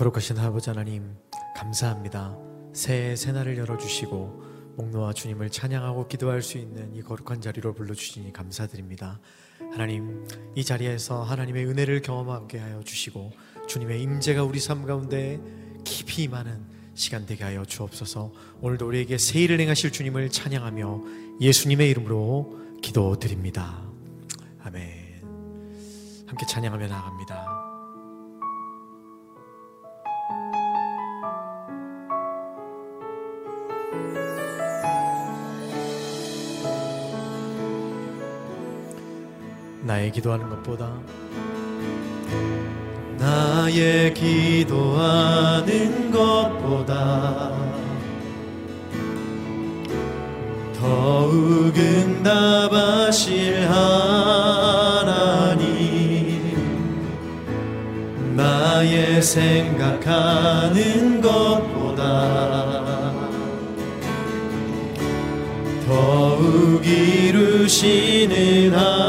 거룩하신 아버지 하나님 감사합니다. 새해 새날을 열어주시고 목놓아 주님을 찬양하고 기도할 수 있는 이 거룩한 자리로 불러주시니 감사드립니다. 하나님 이 자리에서 하나님의 은혜를 경험하게 하여 주시고 주님의 임재가 우리 삶 가운데 깊이 임하는 시간 되게 하여 주옵소서 오늘도 우리에게 새 일을 행하실 주님을 찬양하며 예수님의 이름으로 기도드립니다. 아멘 함께 찬양하며 나아갑니다. 나의 기도하는 것보다. 나의 기도하는 것보다 더욱 응답하실 하나님 나의 생각하는 것보다 더욱 이루시는 하나님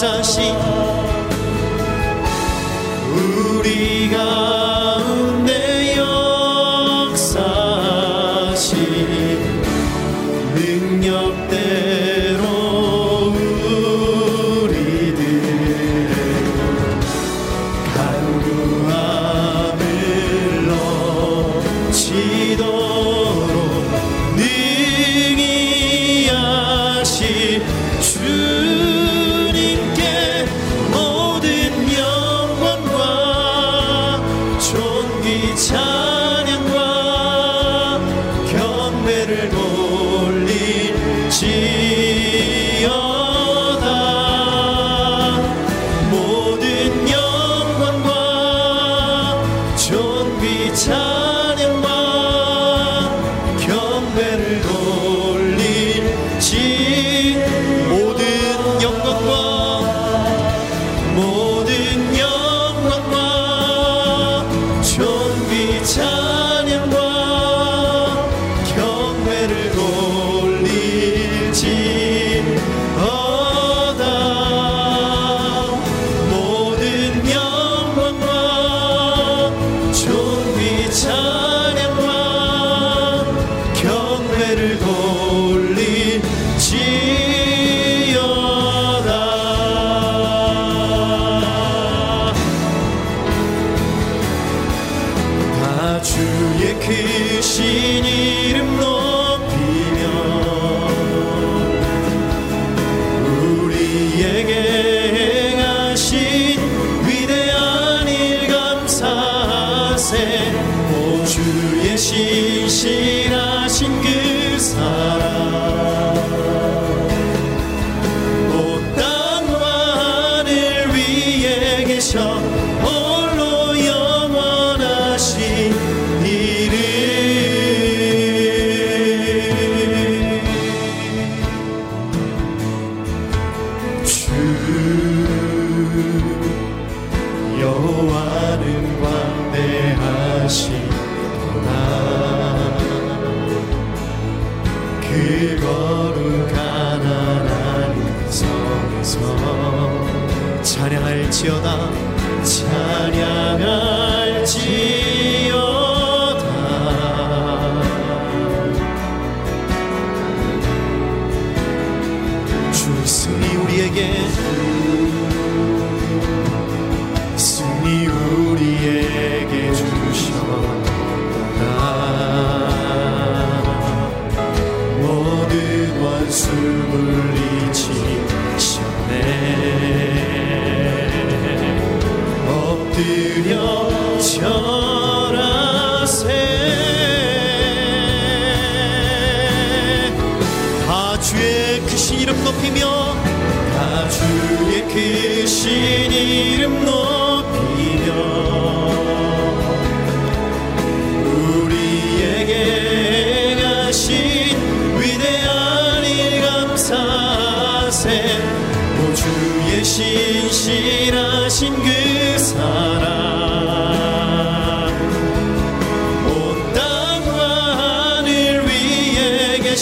가운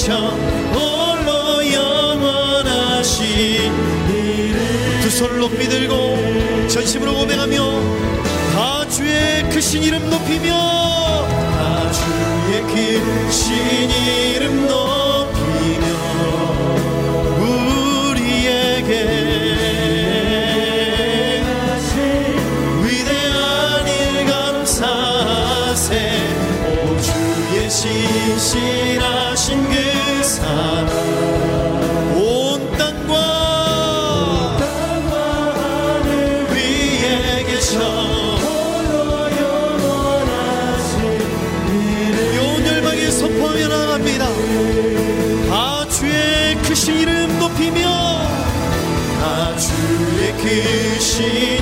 계셔 홀로 영원하신 이름. 두 손을 높이 들고 전심으로 고백하며 다 주의 크신 이름 높이며 다 주의 크신 이름 높이며 우리에게 위대 크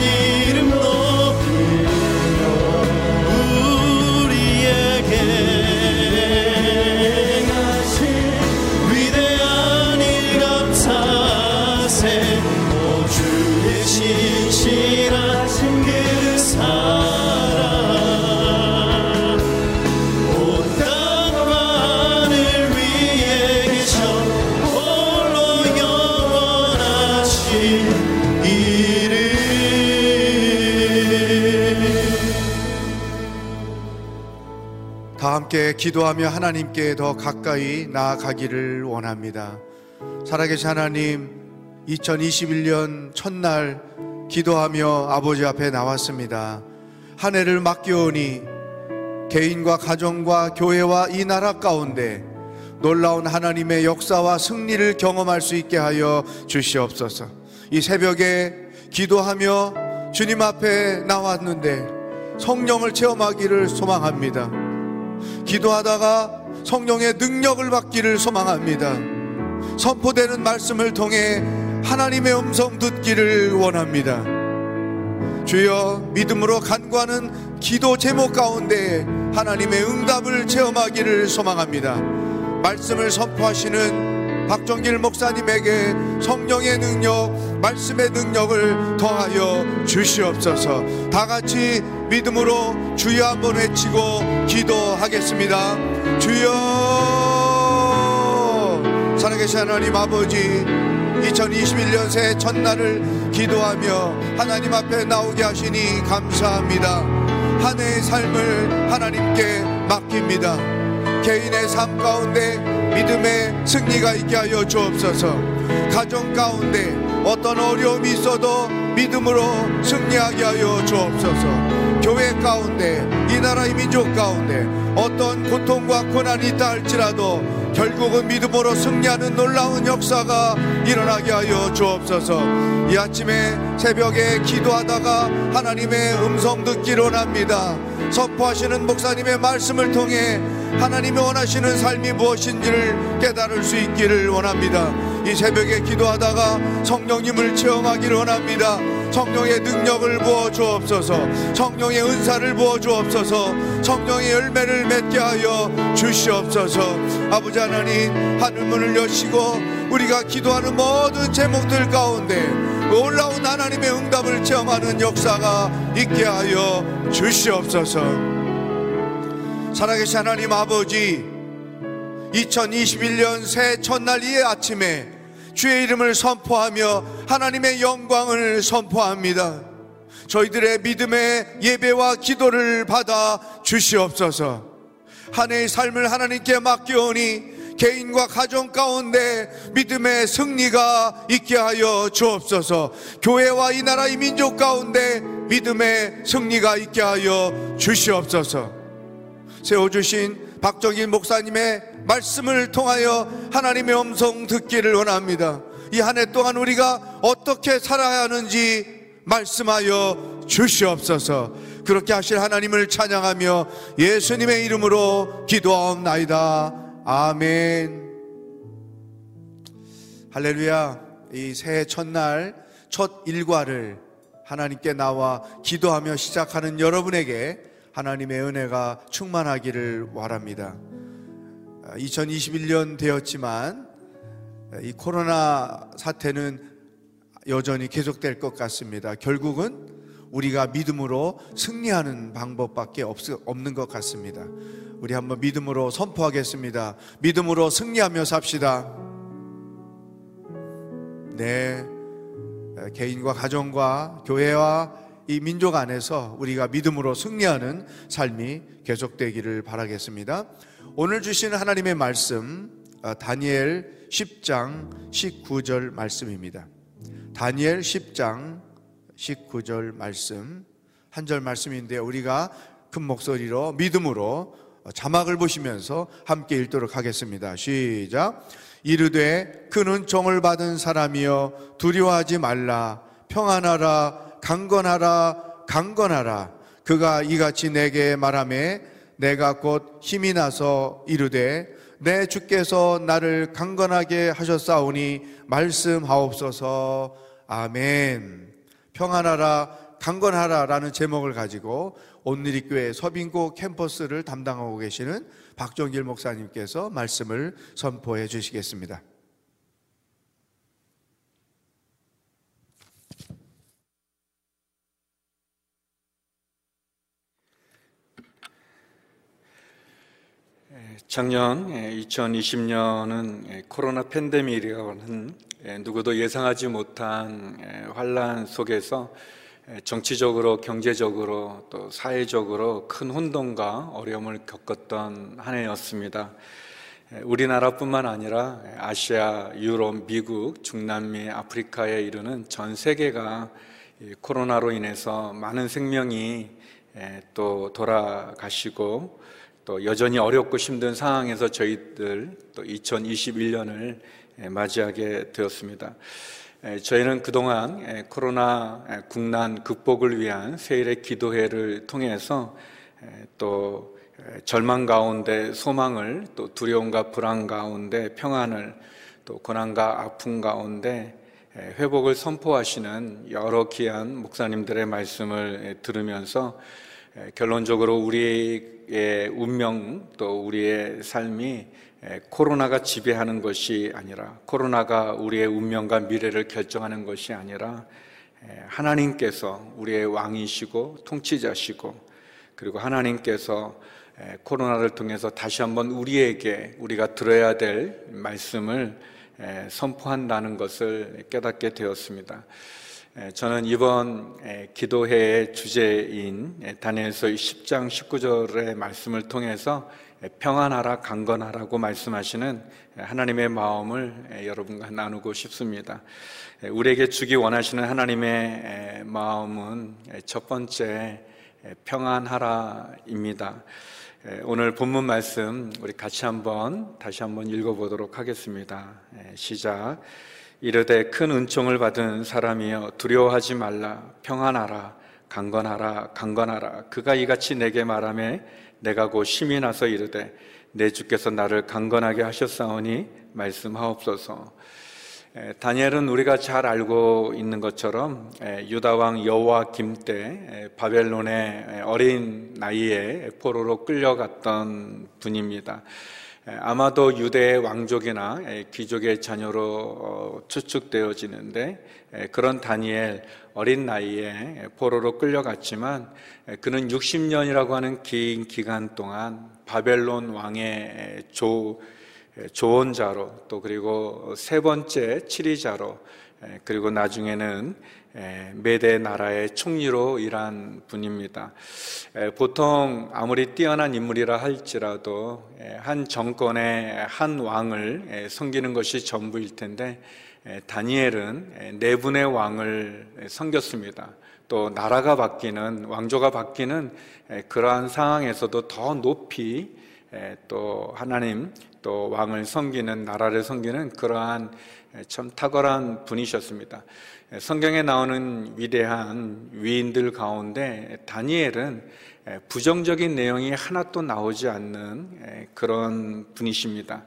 함께 기도하며 하나님께 더 가까이 나아가기를 원합니다. 살아계신 하나님, 2021년 첫날 기도하며 아버지 앞에 나왔습니다. 한 해를 맡겨오니 개인과 가정과 교회와 이 나라 가운데 놀라운 하나님의 역사와 승리를 경험할 수 있게 하여 주시옵소서. 이 새벽에 기도하며 주님 앞에 나왔는데 성령을 체험하기를 소망합니다. 기도하다가 성령의 능력을 받기를 소망합니다. 선포되는 말씀을 통해 하나님의 음성 듣기를 원합니다. 주여 믿음으로 간구하는 기도 제목 가운데 하나님의 응답을 체험하기를 소망합니다. 말씀을 선포하시는 박정길 목사님에게 성령의 능력, 말씀의 능력을 더하여 주시옵소서. 다 같이 믿음으로 주여 한번 외치고 기도하겠습니다. 주여 살아계신 하나님 아버지 2021년 새해 첫날을 기도하며 하나님 앞에 나오게 하시니 감사합니다. 한 해의 삶을 하나님께 맡깁니다. 개인의 삶 가운데 믿음의 승리가 있게 하여 주옵소서. 가정 가운데 어떤 어려움이 있어도 믿음으로 승리하게 하여 주옵소서. 교회 가운데 이 나라의 민족 가운데 어떤 고통과 고난이 있다 할지라도 결국은 믿음으로 승리하는 놀라운 역사가 일어나게 하여 주옵소서. 이 아침에 새벽에 기도하다가 하나님의 음성 듣기를 원합니다. 선포하시는 목사님의 말씀을 통해 하나님이 원하시는 삶이 무엇인지를 깨달을 수 있기를 원합니다. 이 새벽에 기도하다가 성령님을 체험하기를 원합니다 성령의 능력을 부어 주옵소서. 성령의 은사를 부어 주옵소서. 성령의 열매를 맺게 하여 주시옵소서. 아버지 하나님 하늘문을 여시고 우리가 기도하는 모든 제목들 가운데 놀라운 하나님의 응답을 체험하는 역사가 있게 하여 주시옵소서. 살아계신 하나님 아버지 2021년 새 첫날 이 아침에 주의 이름을 선포하며 하나님의 영광을 선포합니다. 저희들의 믿음의 예배와 기도를 받아 주시옵소서. 한 해의 삶을 하나님께 맡겨오니 개인과 가정 가운데 믿음의 승리가 있게 하여 주옵소서. 교회와 이 나라 이 민족 가운데 믿음의 승리가 있게 하여 주시옵소서. 세워주신 박정일 목사님의 말씀을 통하여 하나님의 음성 듣기를 원합니다. 이 한 해 동안 우리가 어떻게 살아야 하는지 말씀하여 주시옵소서. 그렇게 하실 하나님을 찬양하며 예수님의 이름으로 기도하옵나이다. 아멘. 할렐루야. 이 새해 첫날 첫 일과를 하나님께 나와 기도하며 시작하는 여러분에게 하나님의 은혜가 충만하기를 바랍니다. 2021년 되었지만 이 코로나 사태는 여전히 계속될 것 같습니다. 결국은 우리가 믿음으로 승리하는 방법밖에 없, 없는 것 같습니다. 우리 한번 믿음으로 선포하겠습니다. 믿음으로 승리하며 삽시다. 네. 개인과 가정과 교회와 이 민족 안에서 우리가 믿음으로 승리하는 삶이 계속되기를 바라겠습니다. 오늘 주신 하나님의 말씀 어, 다니엘 10장 19절 말씀입니다. 다니엘 10장 19절 말씀 한 절 말씀인데 우리가 큰 목소리로 믿음으로 자막을 보시면서 함께 읽도록 하겠습니다. 시작. 이르되 큰 은총을 받은 사람이여 두려워하지 말라 평안하라 강건하라 강건하라. 그가 이같이 내게 말하매 내가 곧 힘이 나서 이르되 내 주께서 나를 강건하게 하셨사오니 말씀하옵소서. 아멘. 평안하라 강건하라 라는 제목을 가지고 온누리교회 서빙고 캠퍼스를 담당하고 계시는 박정길 목사님께서 말씀을 선포해 주시겠습니다. 작년 2020년은 코로나 팬데믹이라는 누구도 예상하지 못한 환란 속에서 정치적으로 경제적으로 또 사회적으로 큰 혼돈과 어려움을 겪었던 한 해였습니다. 우리나라뿐만 아니라 아시아, 유럽, 미국, 중남미, 아프리카에 이르는 전 세계가 코로나로 인해서 많은 생명이 또 돌아가시고 또 여전히 어렵고 힘든 상황에서 저희들 또 2021년을 맞이하게 되었습니다. 저희는 그동안 코로나 국난 극복을 위한 세일의 기도회를 통해서 또 절망 가운데 소망을 또 두려움과 불안 가운데 평안을 또 고난과 아픔 가운데 회복을 선포하시는 여러 귀한 목사님들의 말씀을 들으면서 결론적으로 우리의 운명 또 우리의 삶이 코로나가 지배하는 것이 아니라 코로나가 우리의 운명과 미래를 결정하는 것이 아니라 하나님께서 우리의 왕이시고 통치자시고 그리고 하나님께서 코로나를 통해서 다시 한번 우리에게 우리가 들어야 될 말씀을 선포한다는 것을 깨닫게 되었습니다. 저는 이번 기도회의 주제인 다니엘서 10장 19절의 말씀을 통해서 평안하라 강건하라고 말씀하시는 하나님의 마음을 여러분과 나누고 싶습니다. 우리에게 주기 원하시는 하나님의 마음은 첫 번째 평안하라입니다. 오늘 본문 말씀 우리 같이 한번 다시 한번 읽어보도록 하겠습니다. 시작. 이르되 큰 은총을 받은 사람이여 두려워하지 말라. 평안하라 강건하라 강건하라. 그가 이같이 내게 말하매 내가 곧 심이 나서 이르되 내 주께서 나를 강건하게 하셨사오니 말씀하옵소서. 다니엘은 우리가 잘 알고 있는 것처럼 유다 왕 여호와김 때 바벨론의 어린 나이에 포로로 끌려갔던 분입니다. 아마도 유대의 왕족이나 귀족의 자녀로 어, 추측되어지는데 그런 다니엘 어린 나이에 포로로 끌려갔지만 그는 60년이라고 하는 긴 기간 동안 바벨론 왕의 조 조언자로 또 그리고 세 번째 치리자로 그리고 나중에는 메대 나라의 총리로 일한 분입니다. 보통 아무리 뛰어난 인물이라 할지라도 한 정권의 한 왕을 섬기는 것이 전부일 텐데 다니엘은 네 분의 왕을 섬겼습니다. 또 나라가 바뀌는 왕조가 바뀌는 그러한 상황에서도 더 높이 또 하나님 또 왕을 섬기는 나라를 섬기는 그러한 참 탁월한 분이셨습니다. 성경에 나오는 위대한 위인들 가운데 다니엘은 부정적인 내용이 하나도 나오지 않는 그런 분이십니다.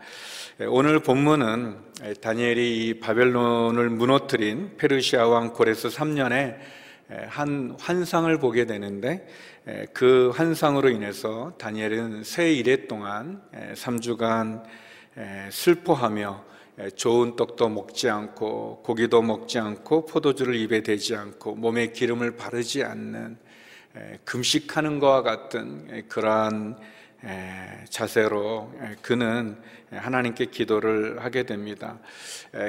오늘 본문은 다니엘이 이 바벨론을 무너뜨린 페르시아 왕 고레스 3년에 한 환상을 보게 되는데 그 환상으로 인해서 다니엘은 새 일해 동안 3주간 슬퍼하며 좋은 떡도 먹지 않고 고기도 먹지 않고 포도주를 입에 대지 않고 몸에 기름을 바르지 않는 금식하는 것과 같은 그러한 자세로 그는 하나님께 기도를 하게 됩니다.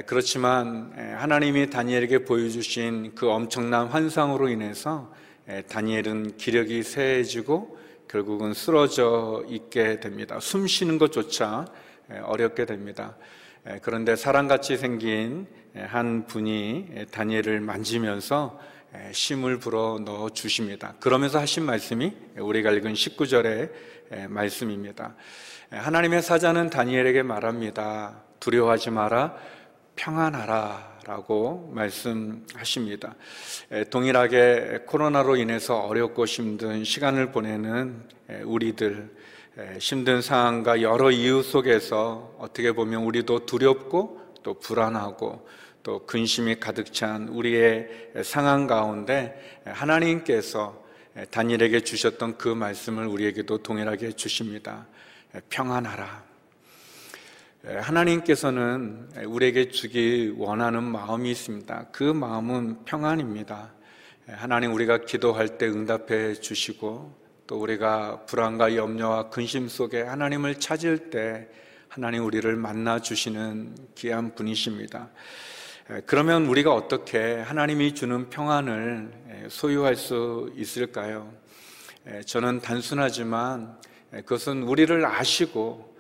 그렇지만 하나님이 다니엘에게 보여주신 그 엄청난 환상으로 인해서 다니엘은 기력이 쇠해지고 결국은 쓰러져 있게 됩니다. 숨 쉬는 것조차 어렵게 됩니다. 그런데 사람같이 생긴 한 분이 다니엘을 만지면서 심을 불어 넣어 주십니다. 그러면서 하신 말씀이 우리가 읽은 19절의 말씀입니다. 하나님의 사자는 다니엘에게 말합니다. 두려워하지 마라, 평안하라. 라고 말씀하십니다. 동일하게 코로나로 인해서 어렵고 힘든 시간을 보내는 우리들, 힘든 상황과 여러 이유 속에서 어떻게 보면 우리도 두렵고 또 불안하고 또 근심이 가득 찬 우리의 상황 가운데 하나님께서 다니엘에게 주셨던 그 말씀을 우리에게도 동일하게 주십니다. 평안하라. 하나님께서는 우리에게 주기 원하는 마음이 있습니다. 그 마음은 평안입니다. 하나님 우리가 기도할 때 응답해 주시고 또 우리가 불안과 염려와 근심 속에 하나님을 찾을 때 하나님 우리를 만나 주시는 귀한 분이십니다. 그러면 우리가 어떻게 하나님이 주는 평안을 소유할 수 있을까요? 저는 단순하지만 그것은 우리를 아시고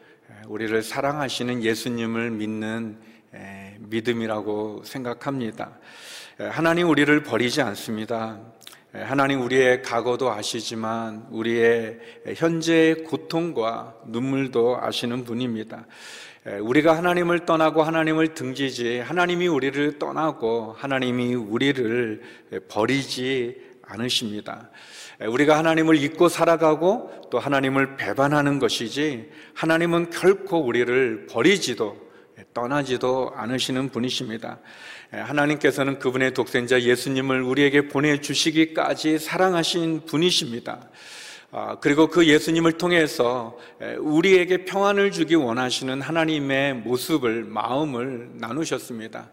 우리를 사랑하시는 예수님을 믿는 믿음이라고 생각합니다. 하나님 우리를 버리지 않습니다. 하나님 우리의 과거도 아시지만 우리의 현재의 고통과 눈물도 아시는 분입니다. 우리가 하나님을 떠나고 하나님을 등지지 하나님이 우리를 떠나고 하나님이 우리를 버리지 않으십니다. 우리가 하나님을 잊고 살아가고 또 하나님을 배반하는 것이지 하나님은 결코 우리를 버리지도 떠나지도 않으시는 분이십니다. 하나님께서는 그분의 독생자 예수님을 우리에게 보내주시기까지 사랑하신 분이십니다. 아, 그리고 그 예수님을 통해서 우리에게 평안을 주기 원하시는 하나님의 모습을, 마음을 나누셨습니다.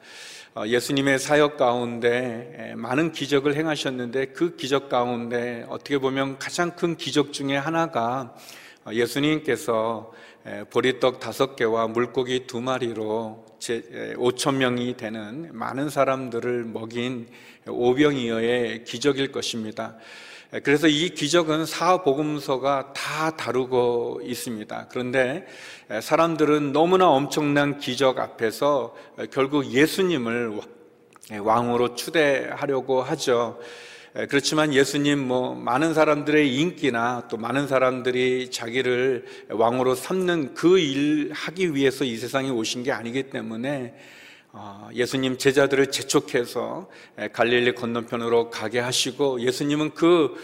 어, 예수님의 사역 가운데 많은 기적을 행하셨는데 그 기적 가운데 어떻게 보면 가장 큰 기적 중에 하나가 어, 예수님께서 보리떡 다섯 개와 물고기 두 마리로 5천 명이 되는 많은 사람들을 먹인 오병이어의 기적일 것입니다. 그래서 이 기적은 사복음서가 다 다루고 있습니다. 그런데 사람들은 너무나 엄청난 기적 앞에서 결국 예수님을 왕으로 추대하려고 하죠. 그렇지만 예수님 뭐 많은 사람들의 인기나 또 많은 사람들이 자기를 왕으로 삼는 그 일 하기 위해서 이 세상에 오신 게 아니기 때문에 어, 예수님 제자들을 재촉해서 갈릴리 건너편으로 가게 하시고 예수님은 그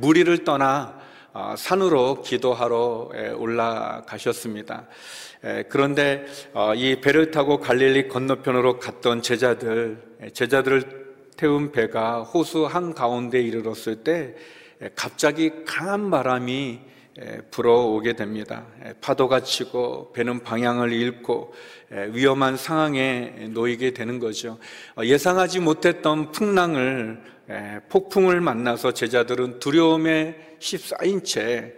무리를 떠나 어, 산으로 기도하러 올라가셨습니다. 그런데 어, 이 배를 타고 갈릴리 건너편으로 갔던 제자들, 제자들을 태운 배가 호수 한 가운데 이르렀을 때 갑자기 강한 바람이 불어오게 됩니다. 파도가 치고 배는 방향을 잃고 위험한 상황에 놓이게 되는 거죠. 어, 예상하지 못했던 풍랑을 폭풍을 만나서 제자들은 두려움에 휩싸인 채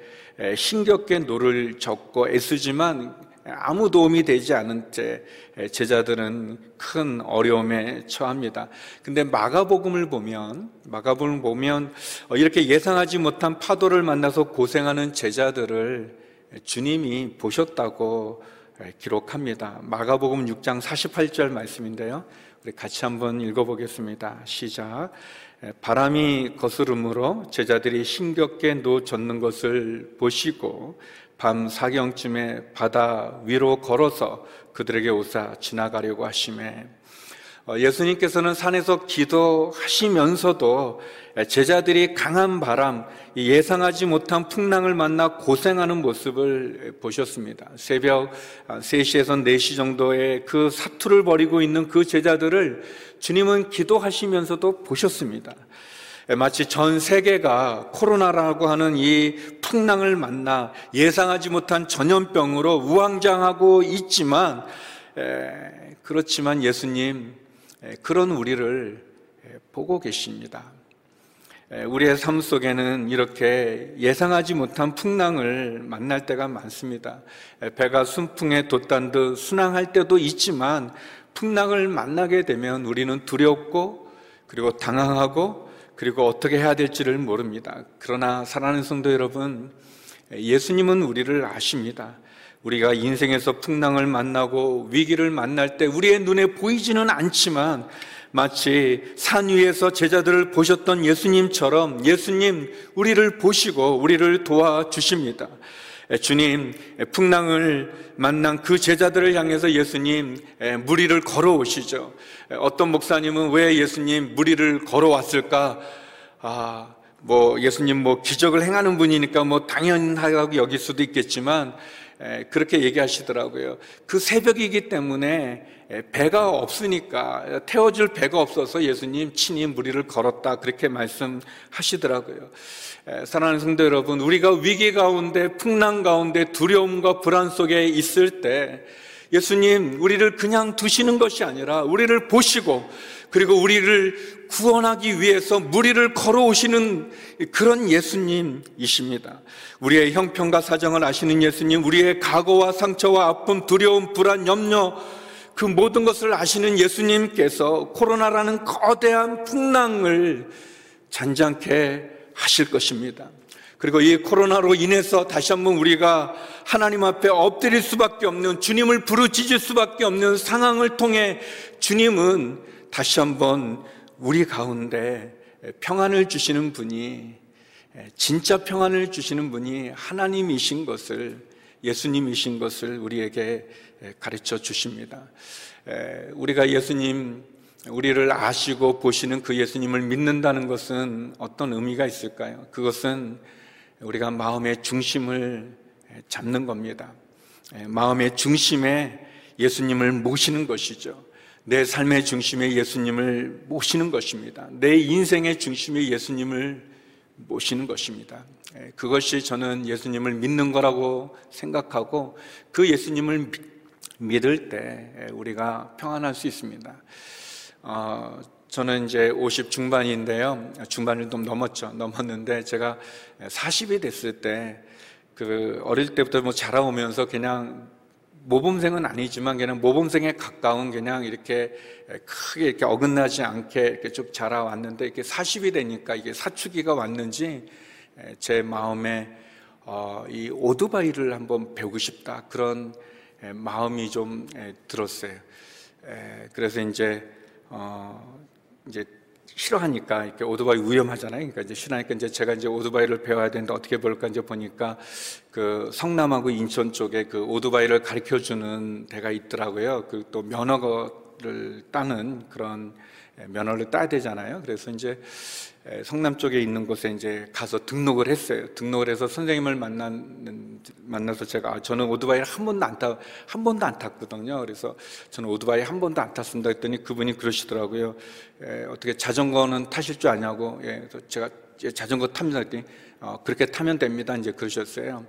힘겹게 노를 젓고 애쓰지만 아무 도움이 되지 않은 채 제자들은 큰 어려움에 처합니다. 근데 마가복음을 보면 마가복음을 보면 이렇게 예상하지 못한 파도를 만나서 고생하는 제자들을 주님이 보셨다고 기록합니다. 마가복음 6장 48절 말씀인데요. 우리 같이 한번 읽어보겠습니다. 시작. 바람이 거스름으로 제자들이 힘겹게 노 젖는 것을 보시고 밤 사경쯤에 바다 위로 걸어서 그들에게 오사 지나가려고 하심에 어, 예수님께서는 산에서 기도하시면서도 제자들이 강한 바람, 예상하지 못한 풍랑을 만나 고생하는 모습을 보셨습니다. 새벽 3시에서 아, 4시 정도에 그 사투를 벌이고 있는 그 제자들을 주님은 기도하시면서도 보셨습니다. 마치 전 세계가 코로나라고 하는 이 풍랑을 만나 예상하지 못한 전염병으로 우왕장하고 있지만, 그렇지만 예수님, 그런 우리를 보고 계십니다. 우리의 삶 속에는 이렇게 예상하지 못한 풍랑을 만날 때가 많습니다. 배가 순풍에 돛단 듯 순항할 때도 있지만 풍랑을 만나게 되면 우리는 두렵고 그리고 당황하고 그리고 어떻게 해야 될지를 모릅니다. 그러나 사랑하는 성도 여러분, 예수님은 우리를 아십니다. 우리가 인생에서 풍랑을 만나고 위기를 만날 때 우리의 눈에 보이지는 않지만 마치 산 위에서 제자들을 보셨던 예수님처럼 예수님 우리를 보시고 우리를 도와주십니다. 주님, 풍랑을 만난 그 제자들을 향해서 예수님 무리를 걸어오시죠. 어떤 목사님은 왜 예수님 무리를 걸어왔을까? 아, 뭐 예수님 뭐 기적을 행하는 분이니까 뭐 당연하다고 여길 수도 있겠지만 그렇게 얘기하시더라고요. 그 새벽이기 때문에 배가 없으니까 태워줄 배가 없어서 예수님 친히 무리를 걸었다 그렇게 말씀하시더라고요. 사랑하는 성도 여러분, 우리가 위기 가운데 풍랑 가운데 두려움과 불안 속에 있을 때 예수님 우리를 그냥 두시는 것이 아니라 우리를 보시고 그리고 우리를 구원하기 위해서 무리를 걸어오시는 그런 예수님이십니다. 우리의 형편과 사정을 아시는 예수님, 우리의 과거와 상처와 아픔, 두려움, 불안, 염려, 그 모든 것을 아시는 예수님께서 코로나라는 거대한 풍랑을 잔잔케 하실 것입니다. 그리고 이 코로나로 인해서 다시 한번 우리가 하나님 앞에 엎드릴 수밖에 없는 주님을 부르짖을 수밖에 없는 상황을 통해 주님은 다시 한번 우리 가운데 평안을 주시는 분이 진짜 평안을 주시는 분이 하나님이신 것을 예수님이신 것을 우리에게 가르쳐 주십니다. 우리가 예수님 우리를 아시고 보시는 그 예수님을 믿는다는 것은 어떤 의미가 있을까요? 그것은 우리가 마음의 중심을 잡는 겁니다. 마음의 중심에 예수님을 모시는 것이죠. 내 삶의 중심에 예수님을 모시는 것입니다. 내 인생의 중심에 예수님을 모시는 것입니다. 그것이 저는 예수님을 믿는 거라고 생각하고 그 예수님을 믿을 때 우리가 평안할 수 있습니다. 어, 저는 이제 50 중반인데요. 중반을 좀 넘었죠. 넘었는데 제가 40이 됐을 때 그 어릴 때부터 뭐 자라오면서 그냥 모범생은 아니지만 그냥 모범생에 가까운 그냥 이렇게 크게 이렇게 어긋나지 않게 이렇게 쭉 자라왔는데 이렇게 40이 되니까 이게 사춘기가 왔는지 제 마음에 어, 이 오토바이를 한번 배우고 싶다 그런 마음이 좀 들었어요. 그래서 이제 어, 이제 싫어하니까 이렇게 오토바이 위험하잖아요. 그러니까 이제 싫어하니까 이제 제가 이제 오토바이를 배워야 되는데 어떻게 볼까 이제 보니까 그 성남하고 인천 쪽에 그 오토바이를 가르쳐 주는 데가 있더라고요. 그 또 면허를 따는 그런 면허를 따야 되잖아요. 그래서 이제 성남 쪽에 있는 곳에 이제 가서 등록을 했어요. 등록을 해서 선생님을 만나는, 만나서 제가, 아, 저는 오토바이를 한 번도 안 타, 한 번도 안 탔거든요. 그래서 저는 오토바이 한 번도 안 탔습니다. 했더니 그분이 그러시더라고요. 에, 어떻게 자전거는 타실 줄 아냐고. 예, 제가 자전거 탑니다. 했더니, 어, 그렇게 타면 됩니다. 이제 그러셨어요.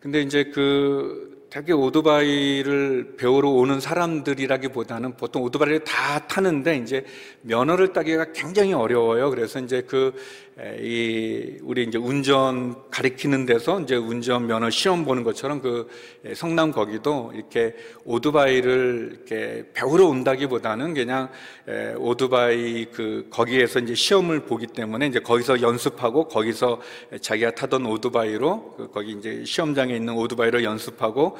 근데 이제 그 되게 오토바이를 배우러 오는 사람들이라기보다는 보통 오토바이를 다 타는데 이제 면허를 따기가 굉장히 어려워요. 그래서 이제 그 이 우리 이제 운전 가리키는 데서 이제 운전 면허 시험 보는 것처럼 그 성남 거기도 이렇게 오토바이를 이렇게 배우러 온다기보다는 그냥 오토바이 그 거기에서 이제 시험을 보기 때문에 이제 거기서 연습하고 거기서 자기가 타던 오토바이로 그 거기 이제 시험장에 있는 오토바이로 연습하고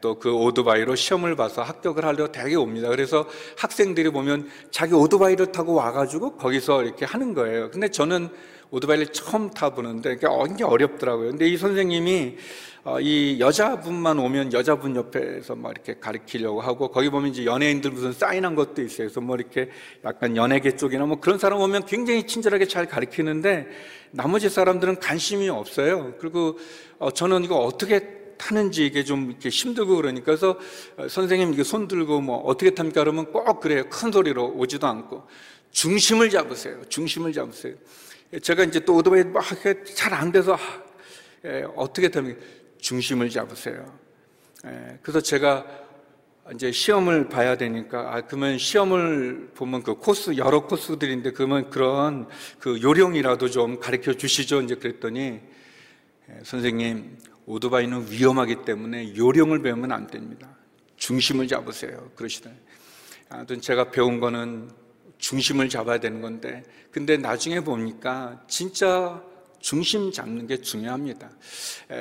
또 그 오토바이로 시험을 봐서 합격을 하려 되게 옵니다. 그래서 학생들이 보면 자기 오토바이를 타고 와가지고 거기서 이렇게 하는 거예요. 근데 저는 오토바이를 처음 타보는데 굉장히 어렵더라고요. 근데 이 선생님이 어, 이 여자분만 오면 여자분 옆에서 막 이렇게 가르치려고 하고 거기 보면 이제 연예인들 무슨 사인한 것도 있어요. 그래서 뭐 이렇게 약간 연예계 쪽이나 뭐 그런 사람 오면 굉장히 친절하게 잘 가르치는데 나머지 사람들은 관심이 없어요. 그리고 어, 저는 이거 어떻게 타는지 이게 좀 이렇게 힘들고 그러니까 그래서 어, 선생님 이게 손 들고 뭐 어떻게 탑니까? 그러면 꼭 그래요. 큰 소리로 오지도 않고 중심을 잡으세요. 중심을 잡으세요. 제가 이제 또 오토바이 막 잘 안 돼서 예, 어떻게 되면 중심을 잡으세요. 예, 그래서 제가 이제 시험을 봐야 되니까 아 그러면 시험을 보면 그 코스 여러 코스들인데 그러면 그런 그 요령이라도 좀 가르쳐 주시죠. 이제 그랬더니 예, 선생님 오토바이는 위험하기 때문에 요령을 배우면 안 됩니다. 중심을 잡으세요. 그러시더니 아무튼 제가 배운 거는 중심을 잡아야 되는 건데, 근데 나중에 보니까 진짜 중심 잡는 게 중요합니다.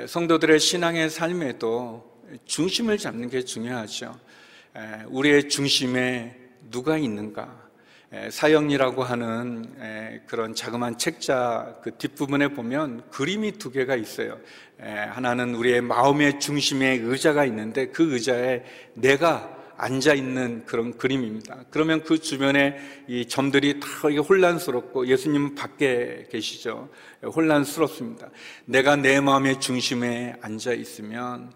성도들의 신앙의 삶에도 중심을 잡는 게 중요하죠. 우리의 중심에 누가 있는가? 사형이라고 하는 그런 자그마한 책자 그 뒷부분에 보면 그림이 두 개가 있어요. 하나는 우리의 마음의 중심에 의자가 있는데 그 의자에 내가 앉아 있는 그런 그림입니다. 그러면 그 주변에 이 점들이 다 혼란스럽고 예수님은 밖에 계시죠. 혼란스럽습니다. 내가 내 마음의 중심에 앉아 있으면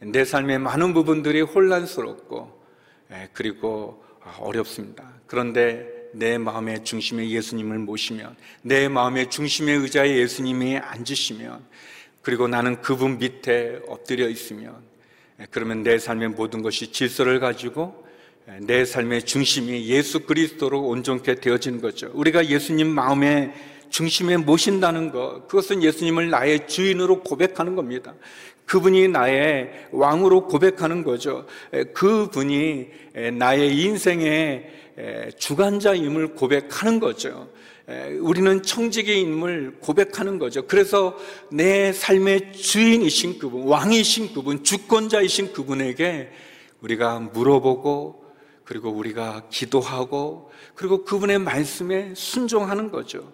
내 삶의 많은 부분들이 혼란스럽고 예, 그리고 어렵습니다. 그런데 내 마음의 중심에 예수님을 모시면 내 마음의 중심의 의자에 예수님이 앉으시면 그리고 나는 그분 밑에 엎드려 있으면 예, 그러면 내 삶의 모든 것이 질서를 가지고 예, 내 삶의 중심이 예수 그리스도로 온전케 되어진 거죠. 우리가 예수님 마음의 중심에 모신다는 것, 그것은 예수님을 나의 주인으로 고백하는 겁니다. 그분이 나의 왕으로 고백하는 거죠. 예, 그분이 나의 인생의 주관자임을 고백하는 거죠. 우리는 청지기의 인물 고백하는 거죠. 그래서 내 삶의 주인이신 그분, 왕이신 그분, 주권자이신 그분에게 우리가 물어보고 그리고 우리가 기도하고 그리고 그분의 말씀에 순종하는 거죠.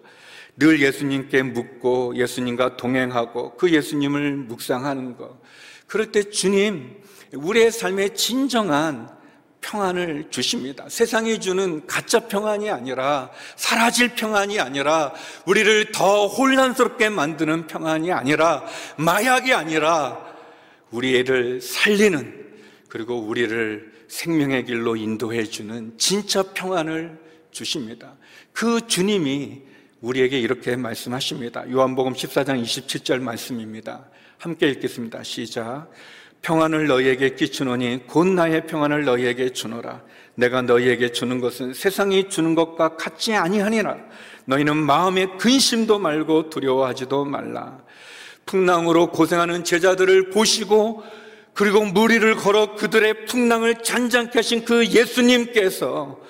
늘 예수님께 묻고 예수님과 동행하고 그 예수님을 묵상하는 것. 그럴 때 주님, 우리의 삶의 진정한 평안을 주십니다. 세상이 주는 가짜 평안이 아니라 사라질 평안이 아니라 우리를 더 혼란스럽게 만드는 평안이 아니라 마약이 아니라 우리 애를 살리는 그리고 우리를 생명의 길로 인도해 주는 진짜 평안을 주십니다. 그 주님이 우리에게 이렇게 말씀하십니다. 요한복음 14장 27절 말씀입니다. 함께 읽겠습니다. 시작. 평안을 너희에게 끼치노니 곧 나의 평안을 너희에게 주노라. 내가 너희에게 주는 것은 세상이 주는 것과 같지 아니하니라. 너희는 마음에 근심도 말고 두려워하지도 말라. 풍랑으로 고생하는 제자들을 보시고 그리고 무리를 걸어 그들의 풍랑을 잔잔케 하신 그 예수님께서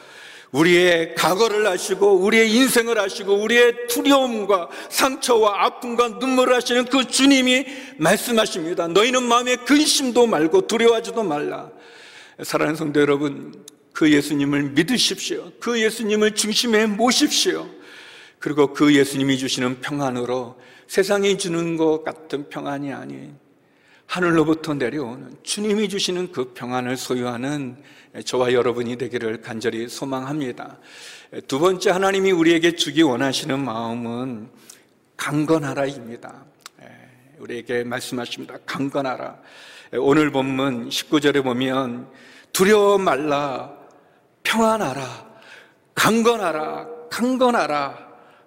우리의 과거를 아시고 우리의 인생을 아시고 우리의 두려움과 상처와 아픔과 눈물을 아시는 그 주님이 말씀하십니다. 너희는 마음에 근심도 말고 두려워하지도 말라. 사랑하는 성도 여러분, 그 예수님을 믿으십시오. 그 예수님을 중심에 모십시오. 그리고 그 예수님이 주시는 평안으로 세상이 주는 것 같은 평안이 아닌 하늘로부터 내려오는 주님이 주시는 그 평안을 소유하는 저와 여러분이 되기를 간절히 소망합니다. 두 번째 하나님이 우리에게 주기 원하시는 마음은 강건하라입니다. 우리에게 말씀하십니다. 강건하라. 오늘 본문 19절에 보면 두려워 말라, 평안하라, 강건하라, 강건하라.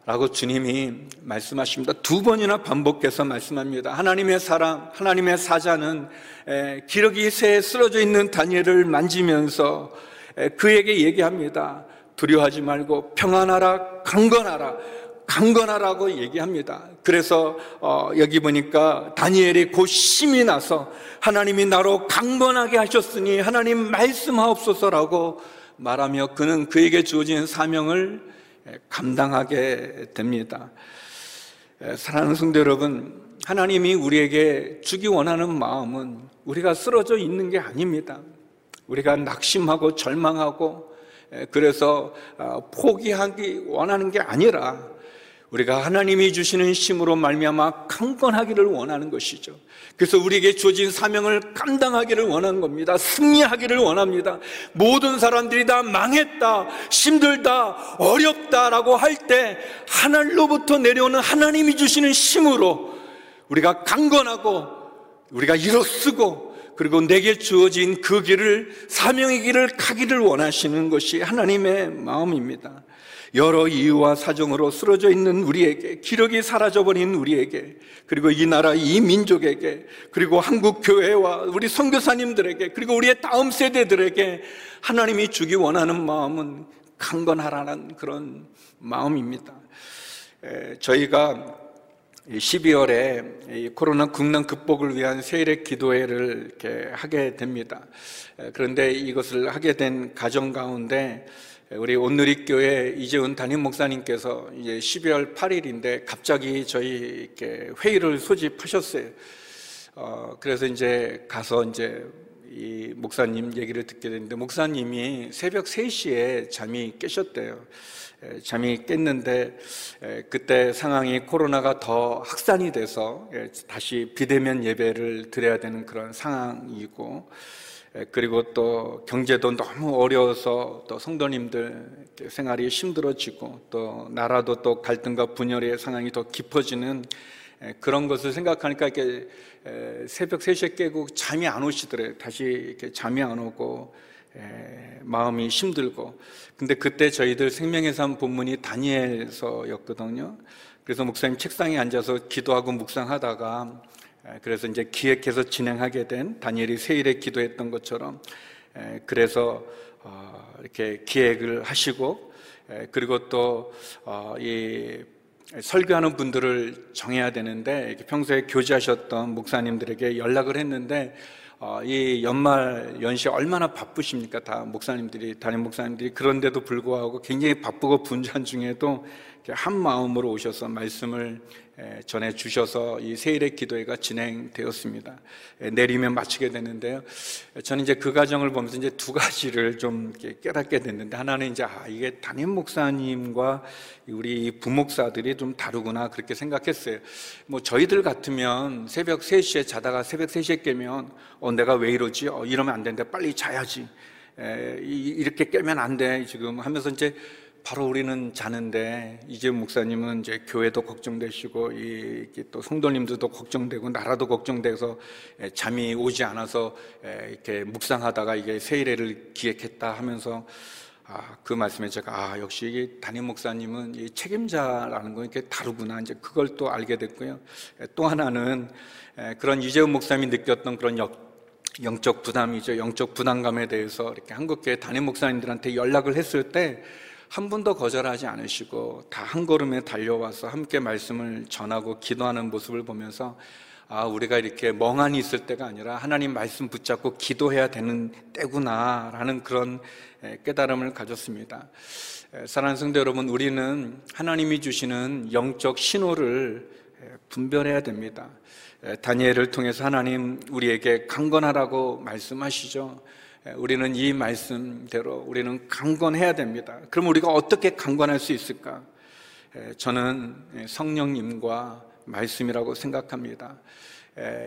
라고 주님이 말씀하십니다. 두 번이나 반복해서 말씀합니다. 하나님의 사람, 하나님의 사자는 기러기 새에 쓰러져 있는 다니엘을 만지면서 그에게 얘기합니다. 두려워하지 말고 평안하라, 강건하라. 강건하라고 얘기합니다. 그래서 어, 여기 보니까 다니엘이 곧 심이 나서 하나님이 나로 강건하게 하셨으니 하나님 말씀하옵소서라고 말하며 그는 그에게 주어진 사명을 감당하게 됩니다. 사랑하는 성도 여러분, 하나님이 우리에게 주기 원하는 마음은 우리가 쓰러져 있는 게 아닙니다. 우리가 낙심하고 절망하고 그래서 아, 포기하기 원하는 게 아니라 우리가 하나님이 주시는 힘으로 말미암아 강건하기를 원하는 것이죠. 그래서 우리에게 주어진 사명을 감당하기를 원하는 겁니다. 승리하기를 원합니다. 모든 사람들이 다 망했다, 힘들다, 어렵다라고 할 때 하늘로부터 내려오는 하나님이 주시는 힘으로 우리가 강건하고 우리가 일어쓰고 그리고 내게 주어진 그 길을 사명의 길을 가기를 원하시는 것이 하나님의 마음입니다. 여러 이유와 사정으로 쓰러져 있는 우리에게, 기력이 사라져버린 우리에게, 그리고 이 나라, 이 민족에게, 그리고 한국 교회와 우리 선교사님들에게, 그리고 우리의 다음 세대들에게 하나님이 주기 원하는 마음은 강건하라는 그런 마음입니다. 저희가 12월에 코로나 국난 극복을 위한 세일의 기도회를 하게 됩니다. 그런데 이것을 하게 된 가정 가운데 우리 온누리교회 이재훈 담임 목사님께서 이제 12월 8일인데 갑자기 저희 이렇게 회의를 소집하셨어요. 어, 그래서 이제 가서 이제 이 목사님 얘기를 듣게 됐는데 목사님이 새벽 3시에 잠이 깨셨대요. 잠이 깼는데 그때 상황이 코로나가 더 확산이 돼서 다시 비대면 예배를 드려야 되는 그런 상황이고 그리고 또 경제도 너무 어려워서 또 성도님들 생활이 힘들어지고 또 나라도 또 갈등과 분열의 상황이 더 깊어지는 그런 것을 생각하니까 이렇게 새벽 3시에 깨고 잠이 안 오시더래요. 다시 이렇게 잠이 안 오고 마음이 힘들고 근데 그때 저희들 생명의 삶 본문이 다니엘서였거든요. 그래서 목사님 책상에 앉아서 기도하고 묵상하다가 그래서 이제 기획해서 진행하게 된 다니엘이 세일에 기도했던 것처럼 그래서 어, 이렇게 기획을 하시고 그리고 또이 어, 설교하는 분들을 정해야 되는데 평소에 교제하셨던 목사님들에게 연락을 했는데 어, 이 연말 연시 얼마나 바쁘십니까? 다 목사님들이, 담임 목사님들이 그런데도 불구하고 굉장히 바쁘고 분주한 중에도 한 마음으로 오셔서 말씀을 전해 주셔서 이 세일의 기도회가 진행되었습니다. 내리면 마치게 되는데요. 저는 이제 그 과정을 보면서 이제 두 가지를 좀 깨닫게 됐는데 하나는 이제 아, 이게 담임 목사님과 우리 부목사들이 좀 다르구나 그렇게 생각했어요. 뭐 저희들 같으면 새벽 3시에 자다가 새벽 3시에 깨면 어, 내가 왜 이러지? 어, 이러면 안 되는데 빨리 자야지. 에, 이렇게 깨면 안 돼. 지금 하면서 이제 바로 우리는 자는데 이재 목사님은 이제 교회도 걱정되시고 이 또 성도님들도 걱정되고 나라도 걱정돼서 잠이 오지 않아서 이렇게 묵상하다가 이게 세일회를 기획했다 하면서 아, 그 말씀에 제가 아, 역시 이게 담임 목사님은 이 책임자라는 거 이렇게 다르구나 이제 그걸 또 알게 됐고요. 또 하나는 그런 이재훈 목사님이 느꼈던 그런 역, 영적 부담이죠. 영적 부담감에 대해서 이렇게 한국교회 담임 목사님들한테 연락을 했을 때 한 분도 거절하지 않으시고 다 한 걸음에 달려와서 함께 말씀을 전하고 기도하는 모습을 보면서 아, 우리가 이렇게 멍하니 있을 때가 아니라 하나님 말씀 붙잡고 기도해야 되는 때구나라는 그런 깨달음을 가졌습니다. 사랑하는 성도 여러분, 우리는 하나님이 주시는 영적 신호를 분별해야 됩니다. 다니엘을 통해서 하나님 우리에게 강건하라고 말씀하시죠. 우리는 이 말씀대로 우리는 강건해야 됩니다. 그럼 우리가 어떻게 강건할 수 있을까? 저는 성령님과 말씀이라고 생각합니다.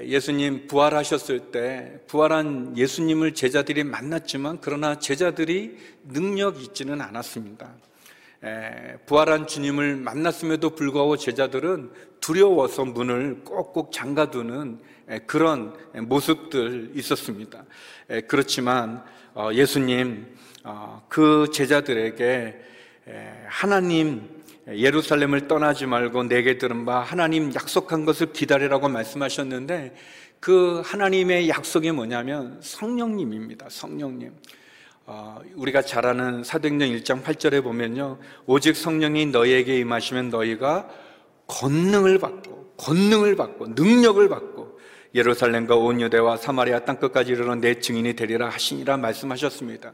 예수님 부활하셨을 때 부활한 예수님을 제자들이 만났지만 그러나 제자들이 능력 있지는 않았습니다. 부활한 주님을 만났음에도 불구하고 제자들은 두려워서 문을 꼭꼭 잠가두는 그런 모습들 있었습니다. 그렇지만 어, 예수님 어, 그 제자들에게 하나님 예루살렘을 떠나지 말고 내게 들은 바 하나님 약속한 것을 기다리라고 말씀하셨는데 그 하나님의 약속이 뭐냐면 성령님입니다. 성령님. 어, 우리가 잘 아는 사도행전 1장 8절에 보면요. 오직 성령이 너희에게 임하시면 너희가 권능을 받고 권능을 받고 능력을 받고 예루살렘과 온 유대와 사마리아 땅 끝까지 이르러 내 증인이 되리라 하시니라 말씀하셨습니다.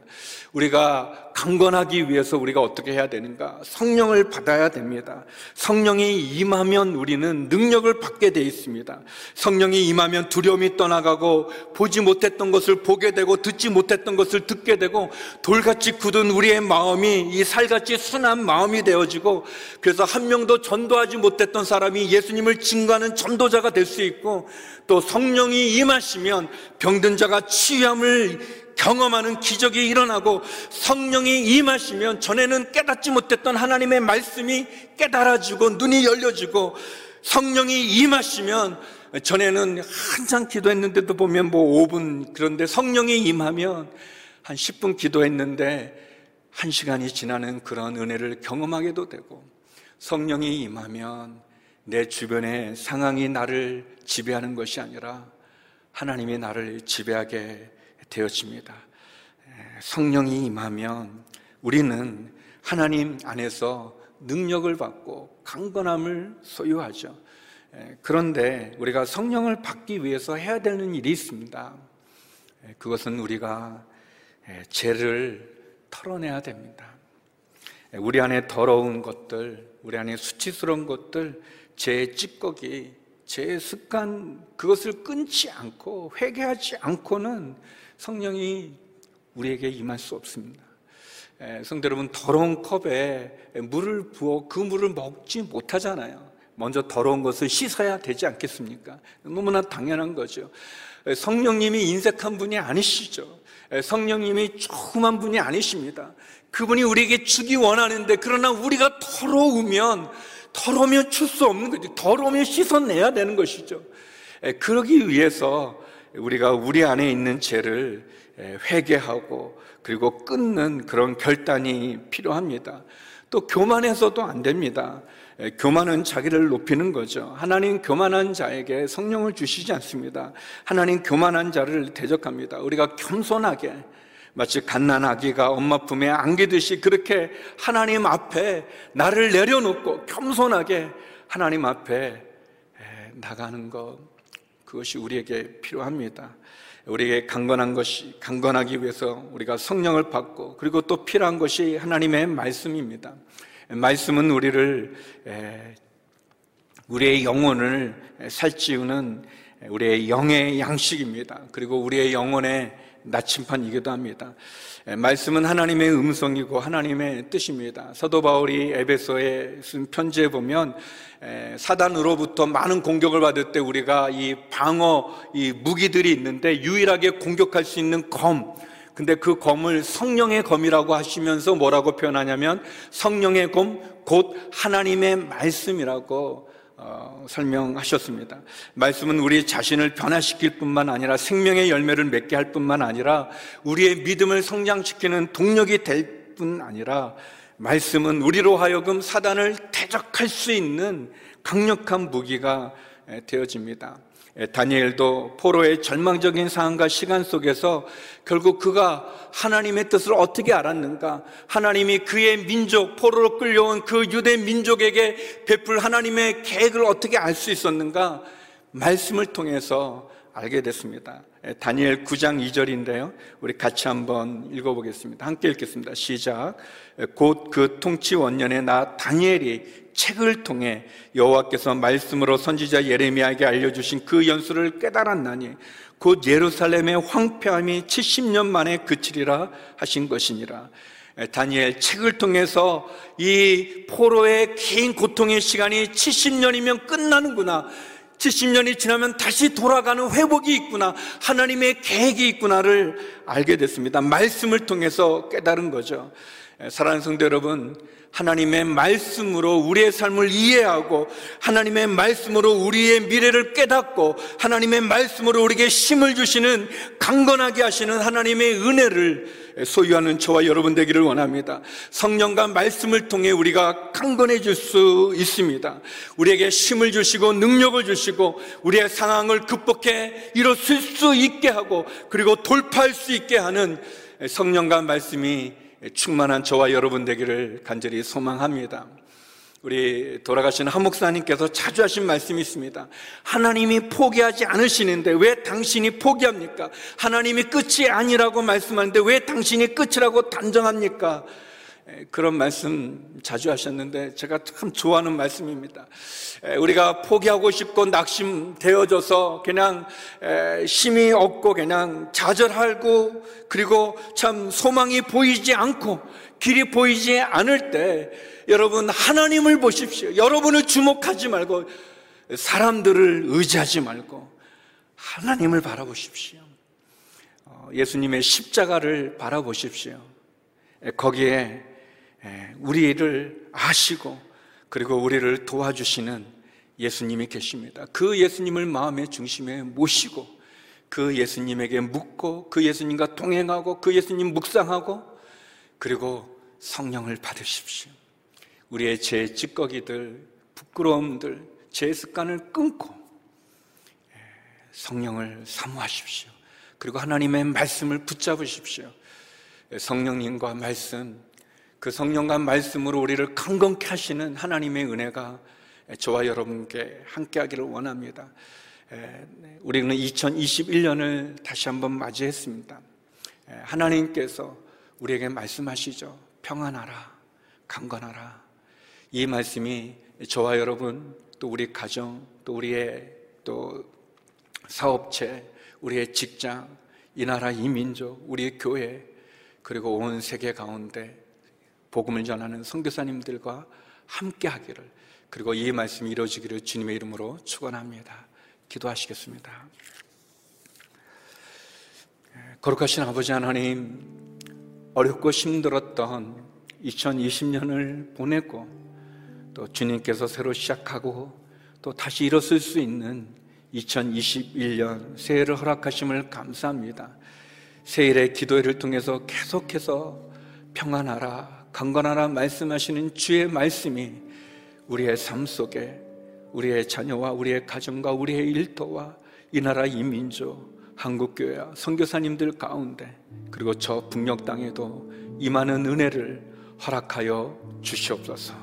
우리가 강건하기 위해서 우리가 어떻게 해야 되는가? 성령을 받아야 됩니다. 성령이 임하면 우리는 능력을 받게 돼 있습니다. 성령이 임하면 두려움이 떠나가고 보지 못했던 것을 보게 되고 듣지 못했던 것을 듣게 되고 돌같이 굳은 우리의 마음이 이 살같이 순한 마음이 되어지고 그래서 한 명도 전도하지 못했던 사람이 예수님을 증거하는 전도자가 될 수 있고 또 성령이 임하시면 병든 자가 치유함을 경험하는 기적이 일어나고 성령이 임하시면 전에는 깨닫지 못했던 하나님의 말씀이 깨달아지고 눈이 열려지고 성령이 임하시면 전에는 한참 기도했는데도 보면 뭐 5분 그런데 성령이 임하면 한 10분 기도했는데 한 시간이 지나는 그런 은혜를 경험하게도 되고 성령이 임하면 내 주변의 상황이 나를 지배하는 것이 아니라 하나님이 나를 지배하게 되어집니다. 성령이 임하면 우리는 하나님 안에서 능력을 받고 강건함을 소유하죠. 그런데 우리가 성령을 받기 위해서 해야 되는 일이 있습니다. 그것은 우리가 죄를 털어내야 됩니다. 우리 안에 더러운 것들, 우리 안에 수치스러운 것들, 제 찌꺼기, 제 습관, 그것을 끊지 않고 회개하지 않고는 성령이 우리에게 임할 수 없습니다. 성도 여러분, 더러운 컵에 물을 부어 그 물을 먹지 못하잖아요. 먼저 더러운 것을 씻어야 되지 않겠습니까? 너무나 당연한 거죠. 성령님이 인색한 분이 아니시죠. 성령님이 조그만 분이 아니십니다. 그분이 우리에게 주기 원하는데, 그러나 우리가 더러우면, 더러우면 줄수 없는 거죠. 더러우면 씻어내야 되는 것이죠. 그러기 위해서 우리가 우리 안에 있는 죄를 회개하고 그리고 끊는 그런 결단이 필요합니다. 또 교만해서도 안 됩니다. 교만은 자기를 높이는 거죠. 하나님 교만한 자에게 성령을 주시지 않습니다. 하나님 교만한 자를 대적합니다. 우리가 겸손하게 마치 갓난아기가 엄마 품에 안기듯이 그렇게 하나님 앞에 나를 내려놓고 겸손하게 하나님 앞에 나가는 것 그것이 우리에게 필요합니다. 우리에게 강건한 것이 강건하기 위해서 우리가 성령을 받고 그리고 또 필요한 것이 하나님의 말씀입니다. 말씀은 우리를 우리의 영혼을 살찌우는 우리의 영의 양식입니다. 그리고 우리의 영혼의 나침판 이기도 합니다. 말씀은 하나님의 음성이고 하나님의 뜻입니다. 사도 바울이 에베소에 쓴 편지에 보면 사단으로부터 많은 공격을 받을 때 우리가 이 방어 이 무기들이 있는데 유일하게 공격할 수 있는 검 근데 그 검을 성령의 검이라고 하시면서 뭐라고 표현하냐면 성령의 검, 곧 하나님의 말씀이라고 어, 설명하셨습니다. 말씀은 우리 자신을 변화시킬 뿐만 아니라 생명의 열매를 맺게 할 뿐만 아니라 우리의 믿음을 성장시키는 동력이 될 뿐 아니라 말씀은 우리로 하여금 사단을 대적할 수 있는 강력한 무기가 되어집니다. 다니엘도 포로의 절망적인 상황과 시간 속에서 결국 그가 하나님의 뜻을 어떻게 알았는가? 하나님이 그의 민족, 포로로 끌려온 그 유대 민족에게 베풀 하나님의 계획을 어떻게 알 수 있었는가? 말씀을 통해서 알게 됐습니다. 다니엘 9장 2절인데요. 우리 같이 한번 읽어보겠습니다. 함께 읽겠습니다. 시작. 곧 그 통치 원년에 나 다니엘이 책을 통해 여호와께서 말씀으로 선지자 예레미야에게 알려주신 그 연수를 깨달았나니 곧 예루살렘의 황폐함이 70년 만에 그치리라 하신 것이니라. 다니엘 책을 통해서 이 포로의 긴 고통의 시간이 70년이면 끝나는구나. 70년이 지나면 다시 돌아가는 회복이 있구나. 하나님의 계획이 있구나를 알게 됐습니다. 말씀을 통해서 깨달은 거죠. 사랑하는 성도 여러분, 하나님의 말씀으로 우리의 삶을 이해하고 하나님의 말씀으로 우리의 미래를 깨닫고 하나님의 말씀으로 우리에게 힘을 주시는 강건하게 하시는 하나님의 은혜를 소유하는 저와 여러분 되기를 원합니다. 성령과 말씀을 통해 우리가 강건해질 수 있습니다. 우리에게 힘을 주시고 능력을 주시고 우리의 상황을 극복해 일어설 수 있게 하고 그리고 돌파할 수 있게 하는 성령과 말씀이 충만한 저와 여러분 되기를 간절히 소망합니다. 우리 돌아가신 한 목사님께서 자주 하신 말씀이 있습니다. 하나님이 포기하지 않으시는데 왜 당신이 포기합니까? 하나님이 끝이 아니라고 말씀하는데 왜 당신이 끝이라고 단정합니까? 그런 말씀 자주 하셨는데 제가 참 좋아하는 말씀입니다. 우리가 포기하고 싶고 낙심되어져서 그냥 힘이 없고 그냥 좌절하고 그리고 참 소망이 보이지 않고 길이 보이지 않을 때 여러분 하나님을 보십시오. 여러분을 주목하지 말고 사람들을 의지하지 말고 하나님을 바라보십시오. 어, 예수님의 십자가를 바라보십시오. 거기에 우리를 아시고 그리고 우리를 도와주시는 예수님이 계십니다. 그 예수님을 마음의 중심에 모시고 그 예수님에게 묻고 그 예수님과 동행하고 그 예수님 묵상하고 그리고 성령을 받으십시오. 우리의 제 찌꺼기들, 부끄러움들, 제 습관을 끊고 성령을 사모하십시오. 그리고 하나님의 말씀을 붙잡으십시오. 성령님과 말씀, 그 성령과 말씀으로 우리를 강건케 하시는 하나님의 은혜가 저와 여러분께 함께 하기를 원합니다. 우리는 2021년을 다시 한번 맞이했습니다. 하나님께서 우리에게 말씀하시죠. 평안하라, 강건하라. 이 말씀이 저와 여러분, 또 우리 가정, 또 우리의 또 사업체, 우리의 직장, 이 나라 이 민족, 우리의 교회, 그리고 온 세계 가운데 복음을 전하는 선교사님들과 함께 하기를 그리고 이 말씀이 이루어지기를 주님의 이름으로 축원합니다. 기도하시겠습니다. 거룩하신 아버지 하나님 어렵고 힘들었던 2020년을 보내고 또 주님께서 새로 시작하고 또 다시 일어설 수 있는 2021년 새해를 허락하심을 감사합니다. 새해의 기도회를 통해서 계속해서 평안하라 강건하라 말씀하시는 주의 말씀이 우리의 삶 속에 우리의 자녀와 우리의 가정과 우리의 일터와 이 나라 이 민족 한국교회와 선교사님들 가운데 그리고 저 북녘 땅에도 임하는 은혜를 허락하여 주시옵소서.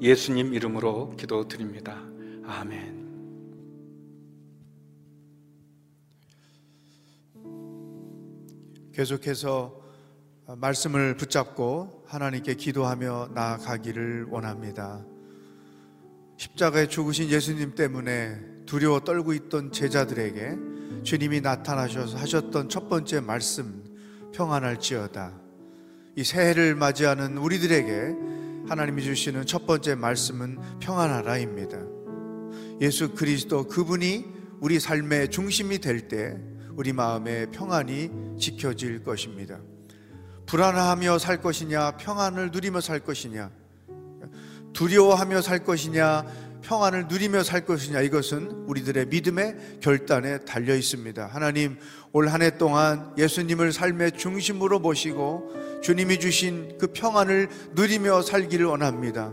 예수님 이름으로 기도드립니다. 아멘. 계속해서 말씀을 붙잡고 하나님께 기도하며 나아가기를 원합니다. 십자가에 죽으신 예수님 때문에 두려워 떨고 있던 제자들에게 주님이 나타나셔서 하셨던 첫 번째 말씀 평안할지어다. 이 새해를 맞이하는 우리들에게 하나님이 주시는 첫 번째 말씀은 평안하라입니다. 예수 그리스도 그분이 우리 삶의 중심이 될 때 우리 마음의 평안이 지켜질 것입니다. 불안하며 살 것이냐, 평안을 누리며 살 것이냐, 두려워하며 살 것이냐, 평안을 누리며 살 것이냐, 이것은 우리들의 믿음의 결단에 달려 있습니다. 하나님, 올 한 해 동안 예수님을 삶의 중심으로 모시고 주님이 주신 그 평안을 누리며 살기를 원합니다.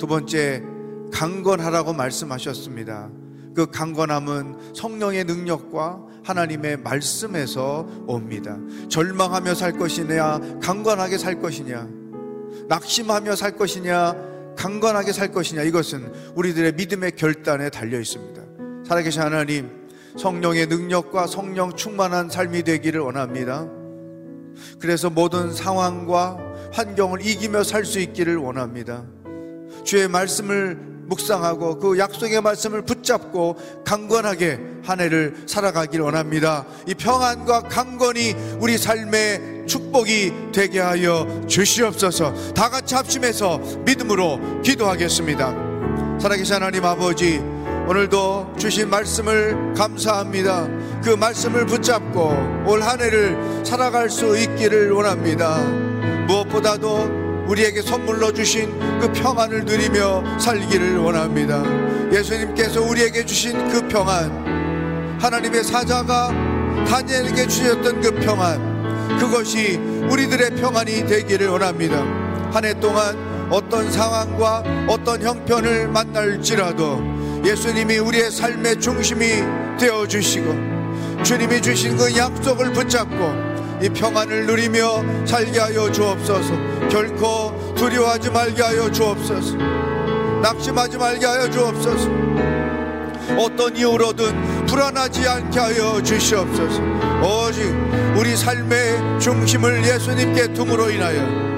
두 번째, 강건하라고 말씀하셨습니다. 그 강건함은 성령의 능력과 하나님의 말씀에서 옵니다. 절망하며 살 것이냐, 강건하게 살 것이냐, 낙심하며 살 것이냐, 강건하게 살 것이냐, 이것은 우리들의 믿음의 결단에 달려 있습니다. 살아계신 하나님, 성령의 능력과 성령 충만한 삶이 되기를 원합니다. 그래서 모든 상황과 환경을 이기며 살 수 있기를 원합니다. 주의 말씀을 묵상하고 그 약속의 말씀을 붙잡고 강건하게 한 해를 살아가길 원합니다. 이 평안과 강건이 우리 삶의 축복이 되게 하여 주시옵소서. 다 같이 합심해서 믿음으로 기도하겠습니다. 살아계신 하나님 아버지, 오늘도 주신 말씀을 감사합니다. 그 말씀을 붙잡고 올 한 해를 살아갈 수 있기를 원합니다. 무엇보다도 우리에게 선물로 주신 그 평안을 누리며 살기를 원합니다. 예수님께서 우리에게 주신 그 평안, 하나님의 사자가 다니엘에게 주셨던 그 평안, 그것이 우리들의 평안이 되기를 원합니다. 한 해 동안 어떤 상황과 어떤 형편을 만날지라도 예수님이 우리의 삶의 중심이 되어 주시고 주님이 주신 그 약속을 붙잡고 이 평안을 누리며 살게 하여 주옵소서. 결코 두려워하지 말게 하여 주옵소서. 낙심하지 말게 하여 주옵소서. 어떤 이유로든 불안하지 않게 하여 주시옵소서. 오직 우리 삶의 중심을 예수님께 둠으로 인하여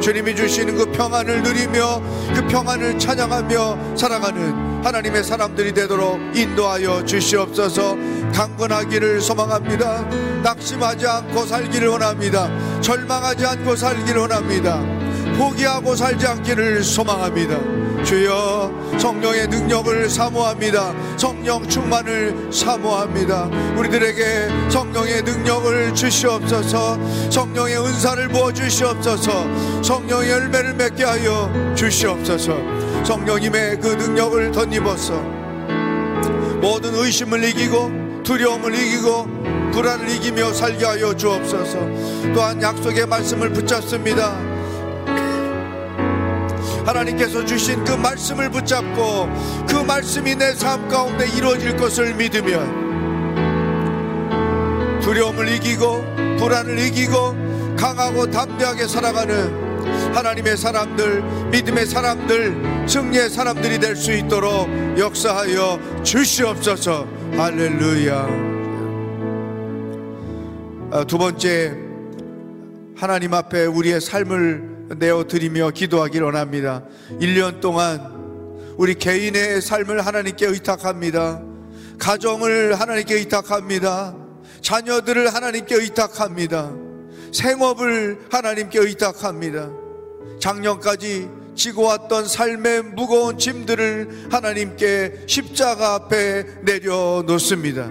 주님이 주시는 그 평안을 누리며 그 평안을 찬양하며 살아가는 하나님의 사람들이 되도록 인도하여 주시옵소서 강건하기를 소망합니다 낙심하지 않고 살기를 원합니다 절망하지 않고 살기를 원합니다 포기하고 살지 않기를 소망합니다 주여 성령의 능력을 사모합니다. 성령 충만을 사모합니다. 우리들에게 성령의 능력을 주시옵소서. 성령의 은사를 부어 주시옵소서. 성령의 열매를 맺게 하여 주시옵소서. 성령님의 그 능력을 덧입어서 모든 의심을 이기고 두려움을 이기고 불안을 이기며 살게 하여 주옵소서. 또한 약속의 말씀을 붙잡습니다. 하나님께서 주신 그 말씀을 붙잡고 그 말씀이 내 삶 가운데 이루어질 것을 믿으면 두려움을 이기고 불안을 이기고 강하고 담대하게 살아가는 하나님의 사람들, 믿음의 사람들, 승리의 사람들이 될 수 있도록 역사하여 주시옵소서. 할렐루야. 아, 두 번째, 하나님 앞에 우리의 삶을 내어드리며 기도하기 원합니다. 1년 동안 우리 개인의 삶을 하나님께 의탁합니다. 가정을 하나님께 의탁합니다. 자녀들을 하나님께 의탁합니다. 생업을 하나님께 의탁합니다. 작년까지 지고 왔던 삶의 무거운 짐들을 하나님께 십자가 앞에 내려놓습니다.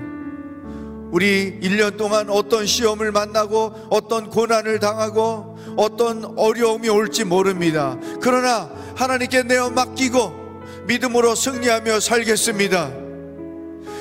우리 1년 동안 어떤 시험을 만나고 어떤 고난을 당하고 어떤 어려움이 올지 모릅니다. 그러나 하나님께 내어 맡기고 믿음으로 승리하며 살겠습니다.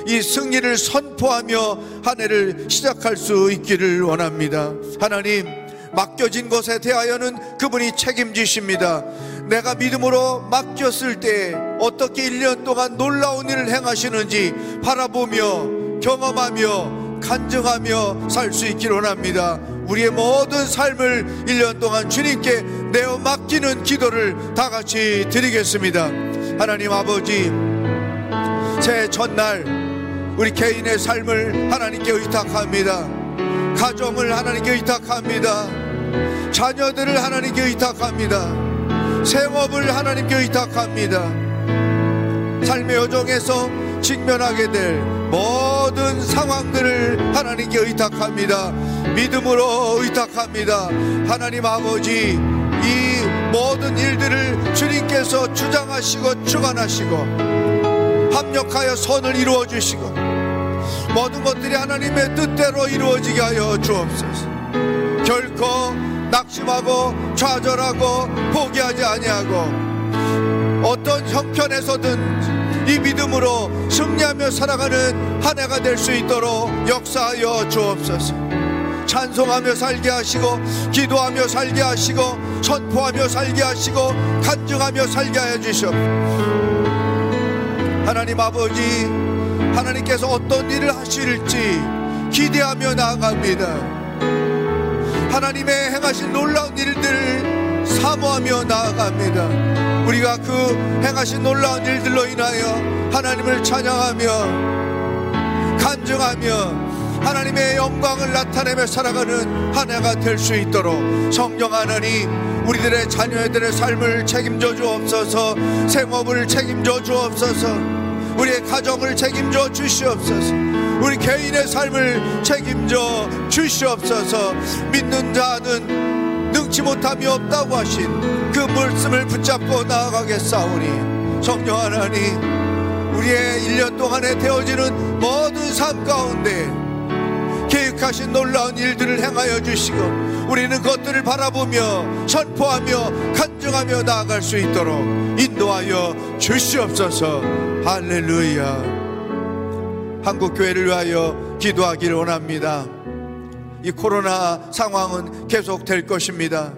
이 승리를 선포하며 한 해를 시작할 수 있기를 원합니다. 하나님, 맡겨진 것에 대하여는 그분이 책임지십니다. 내가 믿음으로 맡겼을 때 어떻게 1년 동안 놀라운 일을 행하시는지 바라보며 경험하며 간증하며 살 수 있기를 원합니다. 우리의 모든 삶을 1년 동안 주님께 내어 맡기는 기도를 다 같이 드리겠습니다. 하나님 아버지, 새해 첫날 우리 개인의 삶을 하나님께 의탁합니다. 가정을 하나님께 의탁합니다. 자녀들을 하나님께 의탁합니다. 생업을 하나님께 의탁합니다. 삶의 여정에서 직면하게 될 모든 상황들을 하나님께 의탁합니다. 믿음으로 의탁합니다. 하나님 아버지, 이 모든 일들을 주님께서 주장하시고 주관하시고 합력하여 선을 이루어 주시고 모든 것들이 하나님의 뜻대로 이루어지게 하여 주옵소서. 결코 낙심하고 좌절하고 포기하지 아니하고 어떤 형편에서든 이 믿음으로 승리하며 살아가는 한 해가 될 수 있도록 역사하여 주옵소서. 찬송하며 살게 하시고 기도하며 살게 하시고 선포하며 살게 하시고 간증하며 살게 하여 주시옵 하나님 아버지 하나님께서 어떤 일을 하실지 기대하며 나아갑니다. 하나님의 행하신 놀라운 일들을 사모하며 나아갑니다. 우리가 그 행하신 놀라운 일들로 인하여 하나님을 찬양하며 간증하며 하나님의 영광을 나타내며 살아가는 한 해가 될 수 있도록 성령 하나님 우리들의 자녀들의 삶을 책임져 주옵소서 생업을 책임져 주옵소서 우리의 가정을 책임져 주시옵소서. 우리 개인의 삶을 책임져 주시옵소서. 믿는 자는 능치 못함이 없다고 하신 그 말씀을 붙잡고 나아가겠사오니 성령 하나님 우리의 1년 동안에 되어지는 모든 삶 가운데 계획하신 놀라운 일들을 행하여 주시고 우리는 그것들을 바라보며 선포하며 간증하며 나아갈 수 있도록 인도하여 주시옵소서. 할렐루야. 한국 교회를 위하여 기도하기를 원합니다. 이 코로나 상황은 계속될 것입니다.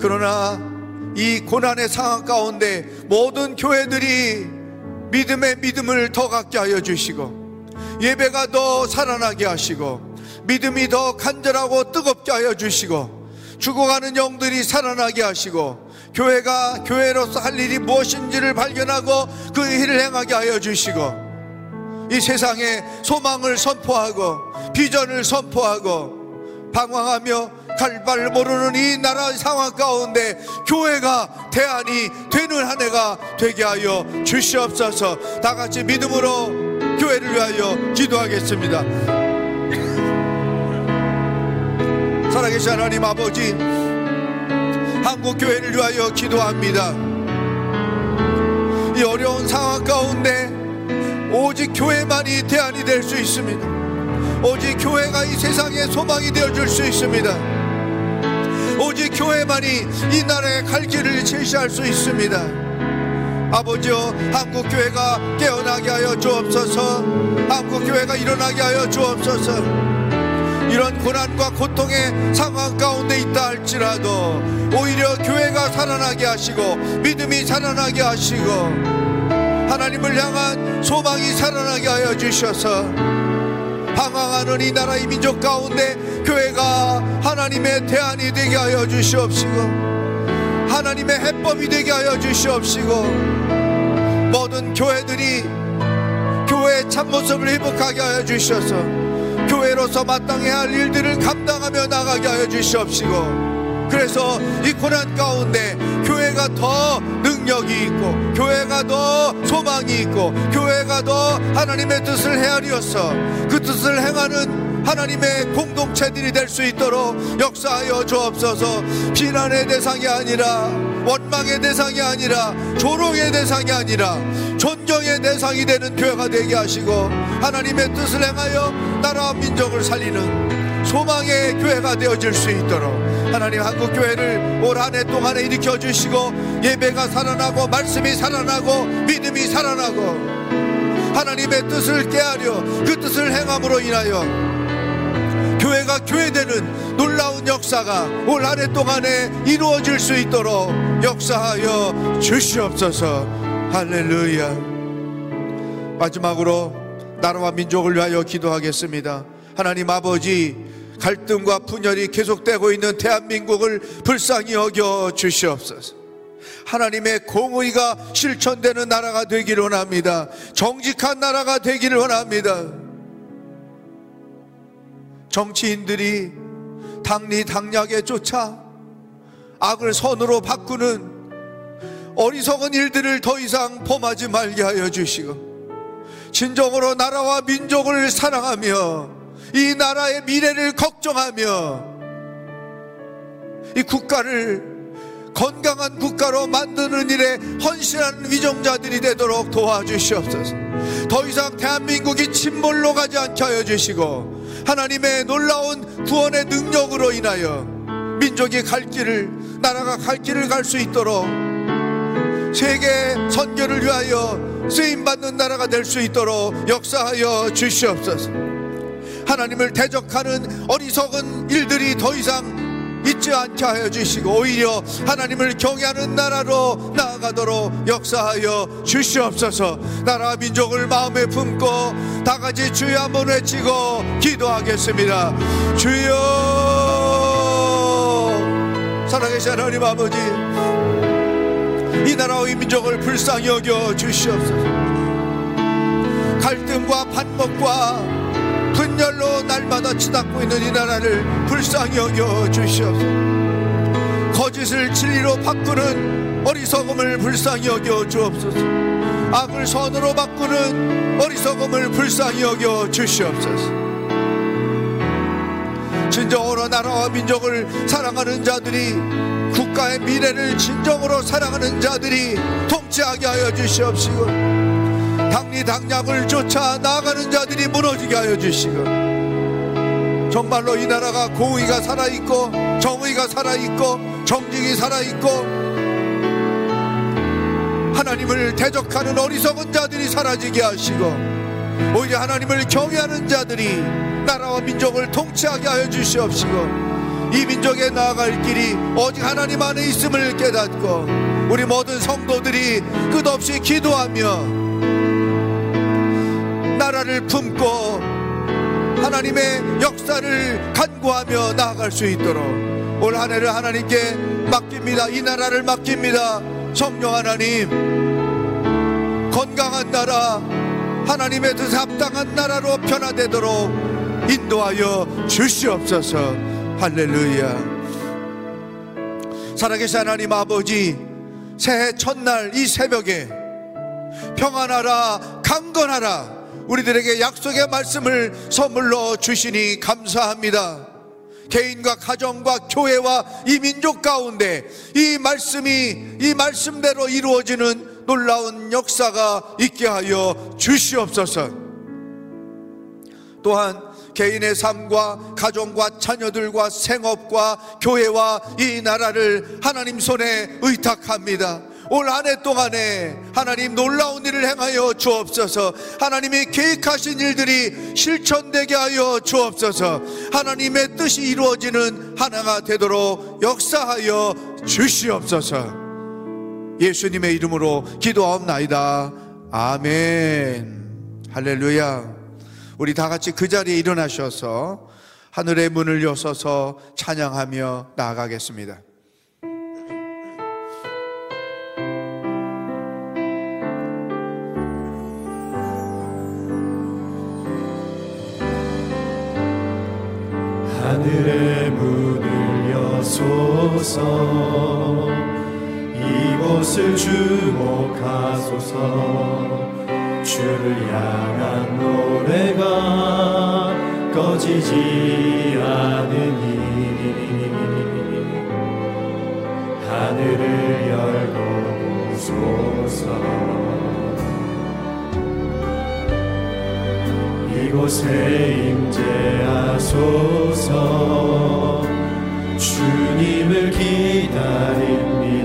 그러나 이 고난의 상황 가운데 모든 교회들이 믿음의 믿음을 더 갖게 하여 주시고 예배가 더 살아나게 하시고 믿음이 더 간절하고 뜨겁게 하여 주시고 죽어가는 영들이 살아나게 하시고 교회가 교회로서 할 일이 무엇인지를 발견하고 그 일을 행하게 하여 주시고 이 세상에 소망을 선포하고 비전을 선포하고 방황하며 갈바를 모르는 이 나라 상황 가운데 교회가 대안이 되는 한 해가 되게 하여 주시옵소서. 다 같이 믿음으로 교회를 위하여 기도하겠습니다 살아계신 하나님 아버지 한국 교회를 위하여 기도합니다 이 어려운 상황 가운데 오직 교회만이 대안이 될 수 있습니다 오직 교회가 이 세상의 소망이 되어 줄 수 있습니다 오직 교회만이 이 나라의 갈 길을 제시할 수 있습니다. 아버지여 한국 교회가 깨어나게 하여 주옵소서. 한국 교회가 일어나게 하여 주옵소서. 이런 고난과 고통의 상황 가운데 있다 할지라도 오히려 교회가 살아나게 하시고 믿음이 살아나게 하시고 하나님을 향한 소망이 살아나게 하여 주셔서 방황하는 이 나라의 민족 가운데 교회가 하나님의 대안이 되게 하여 주시옵시고 하나님의 해법이 되게 하여 주시옵시고 모든 교회들이 교회의 참모습을 회복하게 하여 주셔서 교회로서 마땅해야 할 일들을 감당하며 나가게 하여 주시옵시고 그래서 이 고난 가운데 교회가 더 능력이 있고 교회가 더 소망이 있고 교회가 더 하나님의 뜻을 헤아리어서 그 뜻을 행하는 하나님의 공동체들이 될 수 있도록 역사하여 주옵소서. 비난의 대상이 아니라 원망의 대상이 아니라 조롱의 대상이 아니라 존경의 대상이 되는 교회가 되게 하시고 하나님의 뜻을 행하여 나라와 민족을 살리는 소망의 교회가 되어질 수 있도록 하나님 한국 교회를 올 한 해 동안에 일으켜 주시고 예배가 살아나고 말씀이 살아나고 믿음이 살아나고 하나님의 뜻을 깨하려 그 뜻을 행함으로 인하여 교회가 교회되는 놀라운 역사가 올 한 해 동안에 이루어질 수 있도록 역사하여 주시옵소서 할렐루야. 마지막으로 나라와 민족을 위하여 기도하겠습니다. 하나님 아버지 갈등과 분열이 계속되고 있는 대한민국을 불쌍히 여겨 주시옵소서. 하나님의 공의가 실천되는 나라가 되기를 원합니다. 정직한 나라가 되기를 원합니다. 정치인들이 당리 당략에 쫓아 악을 선으로 바꾸는 어리석은 일들을 더 이상 범하지 말게 하여 주시고 진정으로 나라와 민족을 사랑하며 이 나라의 미래를 걱정하며 이 국가를 건강한 국가로 만드는 일에 헌신하는 위정자들이 되도록 도와주시옵소서. 더 이상 대한민국이 침몰로 가지 않게 하여 주시고 하나님의 놀라운 구원의 능력으로 인하여 민족이 갈 길을 나라가 갈 길을 갈 수 있도록 세계 선교를 위하여 쓰임 받는 나라가 될 수 있도록 역사하여 주시옵소서. 하나님을 대적하는 어리석은 일들이 더 이상 잊지 않게 하여 주시고 오히려 하나님을 경외하는 나라로 나아가도록 역사하여 주시옵소서 나라 민족을 마음에 품고 다 같이 주여 한번 외치고 기도하겠습니다 주여 살아계신 하나님 아버지 이 나라와 이 민족을 불쌍히 여겨 주시옵소서. 갈등과 반목과 분열로 날마다 치닫고 있는 이 나라를 불쌍히 여겨 주시옵소서. 거짓을 진리로 바꾸는 어리석음을 불쌍히 여겨 주옵소서. 악을 선으로 바꾸는 어리석음을 불쌍히 여겨 주시옵소서. 진정으로 나라와 민족을 사랑하는 자들이 국가의 미래를 진정으로 사랑하는 자들이 통치하게 하여 주시옵시고 당리 당략을 쫓아 나아가는 자들이 무너지게 하여 주시고 정말로 이 나라가 공의가 살아있고 정의가 살아있고 정직이 살아있고 하나님을 대적하는 어리석은 자들이 사라지게 하시고 오히려 하나님을 경외하는 자들이 나라와 민족을 통치하게 하여 주시옵시고 이 민족에 나아갈 길이 오직 하나님 안에 있음을 깨닫고 우리 모든 성도들이 끝없이 기도하며 나라를 품고 하나님의 역사를 간구하며 나아갈 수 있도록 올 한 해를 하나님께 맡깁니다. 이 나라를 맡깁니다. 성령 하나님, 건강한 나라, 하나님의 뜻에 합당한 나라로 변화되도록 인도하여 주시옵소서. 할렐루야. 살아계신 하나님 아버지, 새해 첫날 이 새벽에 평안하라, 강건하라, 우리들에게 약속의 말씀을 선물로 주시니 감사합니다. 개인과 가정과 교회와 이 민족 가운데 이 말씀이 이 말씀대로 이루어지는 놀라운 역사가 있게 하여 주시옵소서. 또한 개인의 삶과 가정과 자녀들과 생업과 교회와 이 나라를 하나님 손에 의탁합니다. 올 한 해 동안에 하나님 놀라운 일을 행하여 주옵소서. 하나님이 계획하신 일들이 실천되게 하여 주옵소서. 하나님의 뜻이 이루어지는 한 해가 되도록 역사하여 주시옵소서. 예수님의 이름으로 기도하옵나이다. 아멘. 할렐루야. 우리 다 같이 그 자리에 일어나셔서 하늘의 문을 여서서 찬양하며 나아가겠습니다. 하늘의 문을 여소서 이곳을 주목하소서 주를 향한 노래가 꺼지지 않으니. 하늘을 열고 보소서. 이곳에 임재하소서. 주님을 기다립니다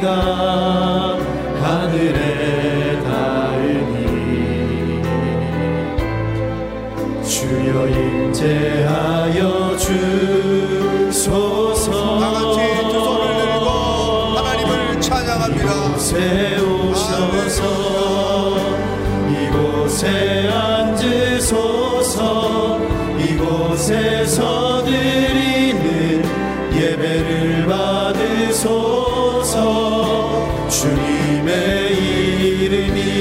향기가 하늘에 닿으니 주여 임재하여 주소서 다 같이 두 손을 들고 하나님을 찬양합니다. 오셔서 이곳에 앉으소서 이곳에서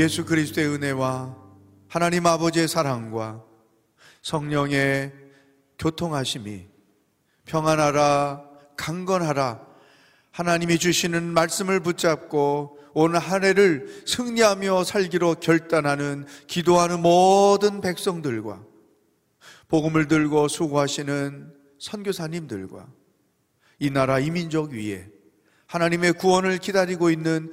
예수 그리스도의 은혜와 하나님 아버지의 사랑과 성령의 교통하심이 평안하라 강건하라 하나님이 주시는 말씀을 붙잡고 오늘 한 해를 승리하며 살기로 결단하는 기도하는 모든 백성들과 복음을 들고 수고하시는 선교사님들과 이 나라 이민족 위에 하나님의 구원을 기다리고 있는